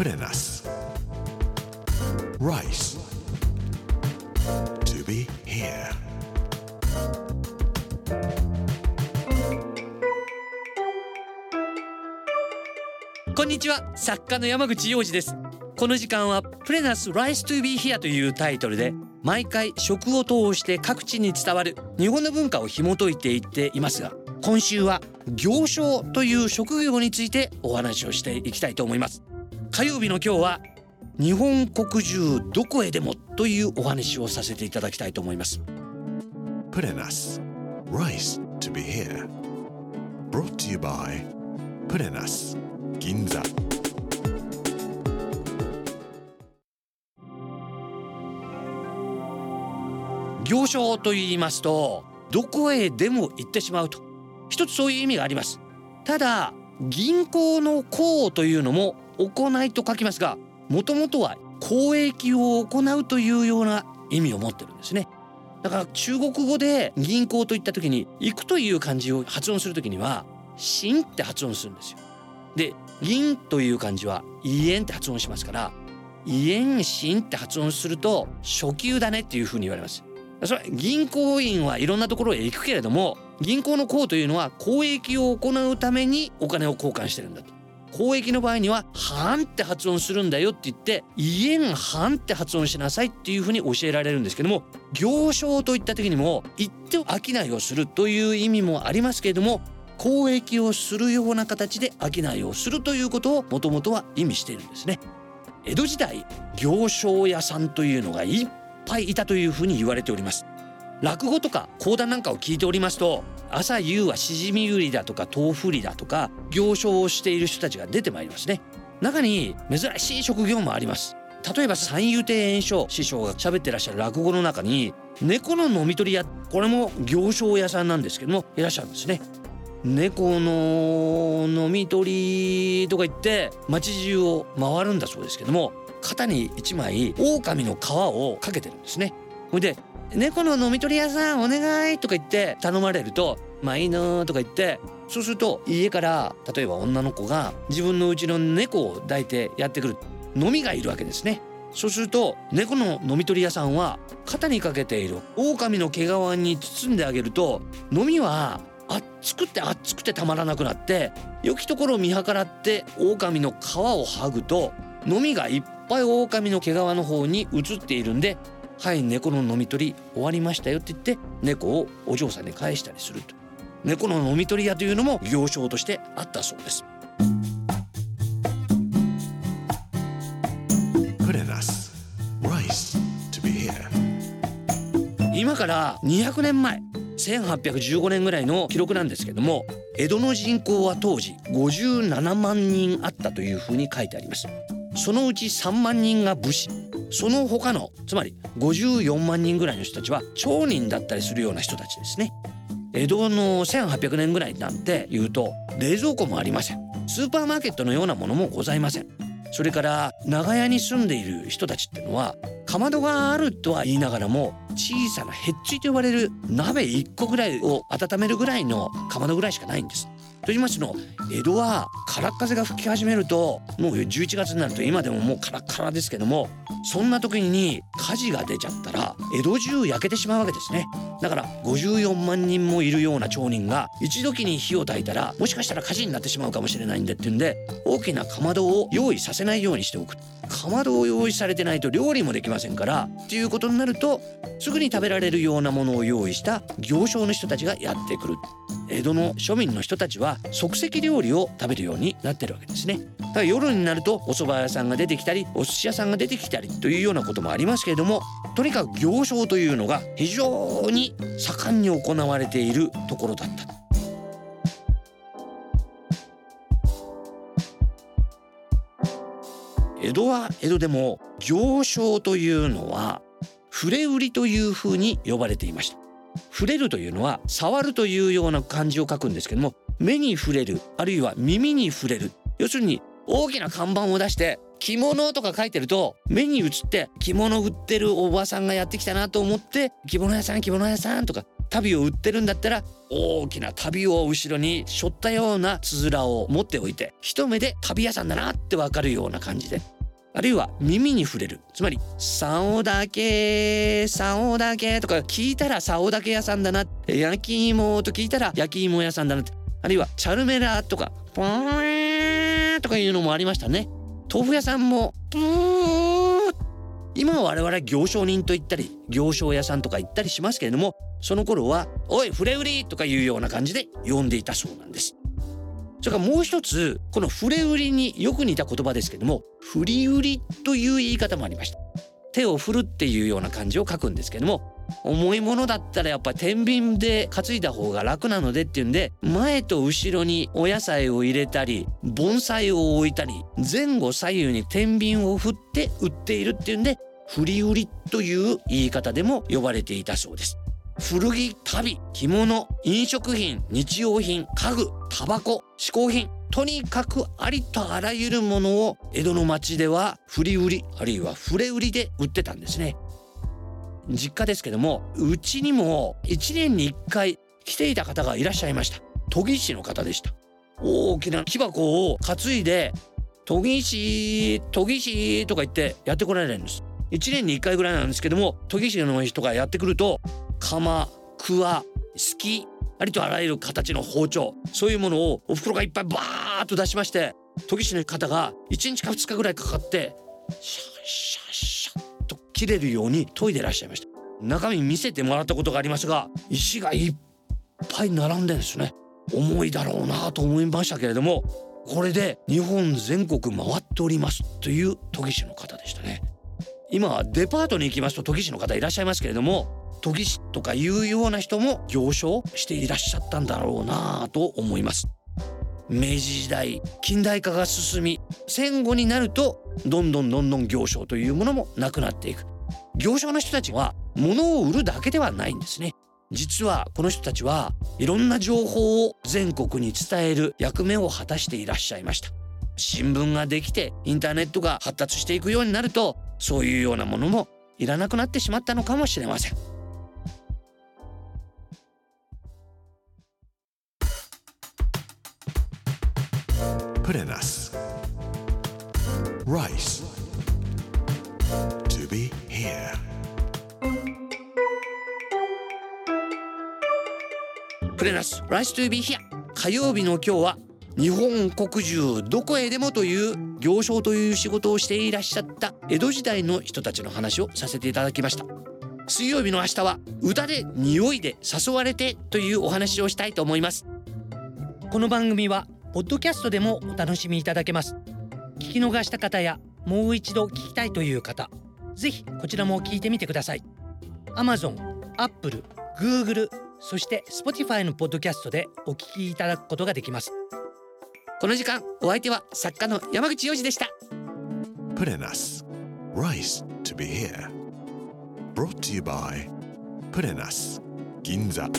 プレナス Rice. To be here. こんにちは作家の山口洋二ですこの時間はプレナス Rise to be here というタイトルで毎回食を通して各地に伝わる日本の文化を紐解いていっていますが今週は行商という職業についてお話をしていきたいと思います。火曜日の今日は日本国中どこへでもというお話をさせていただきたいと思います。プレナス Rice to be here. Brought to you by プレナス銀座行商と言いますとどこへでも行ってしまうと。一つそういう意味があります。ただ銀行の行というのも行いと書きますがもともとは交易を行うというような意味を持ってるんですね。だから中国語で銀行といった時に行くという漢字を発音する時には新って発音するんですよ。で銀という漢字はイエンって発音しますからイエンシンって発音すると初級だねっていうふうに言われます。それ銀行員はいろんなところへ行くけれども銀行の行というのは交易を行うためにお金を交換してるんだと。交易の場合には「はん」って発音するんだよって言って「いえんはん」って発音しなさいっていうふうに教えられるんですけども行商といった時にも行って商いをするという意味もありますけれども交易をするような形で商いをするということをもともとは意味しているんですね。江戸時代行商屋さんというのがいっぱいいたというふうに言われております落語とか講談なんかを聞いておりますと朝夕はしじみ売りだとか豆腐売りだとか行商をしている人たちが出てまいりますね。中に珍しい職業もあります。例えば三遊亭圓生師匠が喋ってらっしゃる落語の中に猫の飲み取り屋これも行商屋さんなんですけどもいらっしゃるんですね。猫の飲み取りとか言って街中を回るんだそうですけども肩に1枚狼の皮をかけてるんですね。ほいで猫の飲み取り屋さんお願いとか言って頼まれるとまあいいなとか言ってそうすると家から例えば女の子が自分のうちの猫を抱いてやってくる飲みがいるわけですね。そうすると猫の飲み取り屋さんは肩にかけている狼の毛皮に包んであげると飲みは熱くて熱くてたまらなくなって良きところを見計らって狼の皮を剥ぐと飲みがいっぱい狼の毛皮の方に移っているんではい猫の飲み取り終わりましたよって言って猫をお嬢さんに返したりすると。猫の飲み取り屋というのも行商としてあったそうです。今から200年前1815年ぐらいの記録なんですけども江戸の人口は当時57万人あったというふうに書いてあります。そのうち3万人が武士その他のつまり54万人ぐらいの人たちは町人だったりするような人たちですね。江戸の1800年ぐらいなんて言うと冷蔵庫もありません。スーパーマーケットのようなものもございません。それから長屋に住んでいる人たちってのはかまどがあるとは言いながらも小さなへっついと呼ばれる鍋1個ぐらいを温めるぐらいのかまどぐらいしかないんです。と言いますの江戸は空っ風が吹き始めるともう11月になると今でももうカラッカラですけどもそんな時に火事が出ちゃったら江戸中焼けてしまうわけですね。だから54万人もいるような町人が一時に火を焚いたらもしかしたら火事になってしまうかもしれないんでっていうんで大きなかまどを用意させないようにしておく。かまどを用意されてないと料理もできませんからっていうことになるとすぐに食べられるようなものを用意した行商の人たちがやってくる。江戸の庶民の人たちは即席料理を食べるようになってるわけですね。だから夜になるとお蕎麦屋さんが出てきたりお寿司屋さんが出てきたりというようなこともありますけれどもとにかく行商というのが非常に盛んに行われているところだった。江戸は江戸でも行商というのは触れ売りというふうに呼ばれていました。触れるというのは触るというような漢字を書くんですけども目に触れるあるいは耳に触れる。要するに大きな看板を出して着物とか書いてると目に映って着物売ってるおばさんがやってきたなと思って着物屋さん着物屋さんとか足袋を売ってるんだったら大きな足袋を後ろに背負ったようなつづらを持っておいて一目で足袋屋さんだなってわかるような感じで。あるいは耳に触れる。つまり「竿だけ竿だけ」とか聞いたら竿だけ屋さんだな焼き芋と聞いたら焼き芋屋さんだなって。あるいはチャルメラとか「ポーン」とかいうのもありましたね。豆腐屋さんも「プー」今は我々行商人と言ったり行商屋さんとか言ったりしますけれどもその頃は「おいフレ売り」とかいうような感じで呼んでいたそうなんです。それからもう一つこのフレ売りによく似た言葉ですけども振り売りという言い方もありました。手を振るっていうような感じを書くんですけども重いものだったらやっぱ天秤で担いだ方が楽なのでっていうんで前と後ろにお野菜を入れたり盆栽を置いたり前後左右に天秤を振って売っているっていうんで振り売りという言い方でも呼ばれていたそうです。古着旅着物飲食品日用品家具タバコ嗜好品とにかくありとあらゆるものを江戸の町では振り売りあるいは触れ売りで売ってたんですね。実家ですけどもうちにも1年に1回来ていた方がいらっしゃいました。研ぎ師の方でした。大きな木箱を担いで研ぎ師研ぎ師とか言ってやってこられるんです。1年に1回ぐらいなんですけども研ぎ師の人がやってくると釜くわすきありとあらゆる形の包丁そういうものをお袋がいっぱいバーッと出しまして研ぎ師の方が1日か2日ぐらいかかってシャッシャッシャ切れるように研いでらっしゃいました。中身見せてもらったことがありますが石がいっぱい並んでんですね。重いだろうなと思いましたけれどもこれで日本全国回っておりますという研ぎ師の方でしたね。今デパートに行きますと研ぎ師の方いらっしゃいますけれども研ぎ師とかいうような人も行商していらっしゃったんだろうなと思います。明治時代近代化が進み戦後になるとどんどんどんどん行商というものもなくなっていく。行商の人たちは物を売るだけではないんですね。実はこの人たちはいろんな情報を全国に伝える役目を果たしていらっしゃいました。新聞ができてインターネットが発達していくようになるとそういうようなものもいらなくなってしまったのかもしれません。Put in us. Rice. To be here. プレナス Rice to be here 火曜日の今日は日本国中どこへでもという行商という仕事をしていらっしゃった江戸時代の人たちの話をさせていただきました水曜日の明日は歌で匂いで誘われてというお話をしたいと思いますこの番組はポッドキャストでもお楽しみいただけます聞き逃した方やもう一度聞きたいという方ぜひこちらも聞いてみてください Amazon、Apple、Google そして Spotify のポッドキャストでお聞きいただくことができますこの時間お相手は作家の山口洋二でした Put in us. Rice to be here. Brought to you by Put in us. Ginza.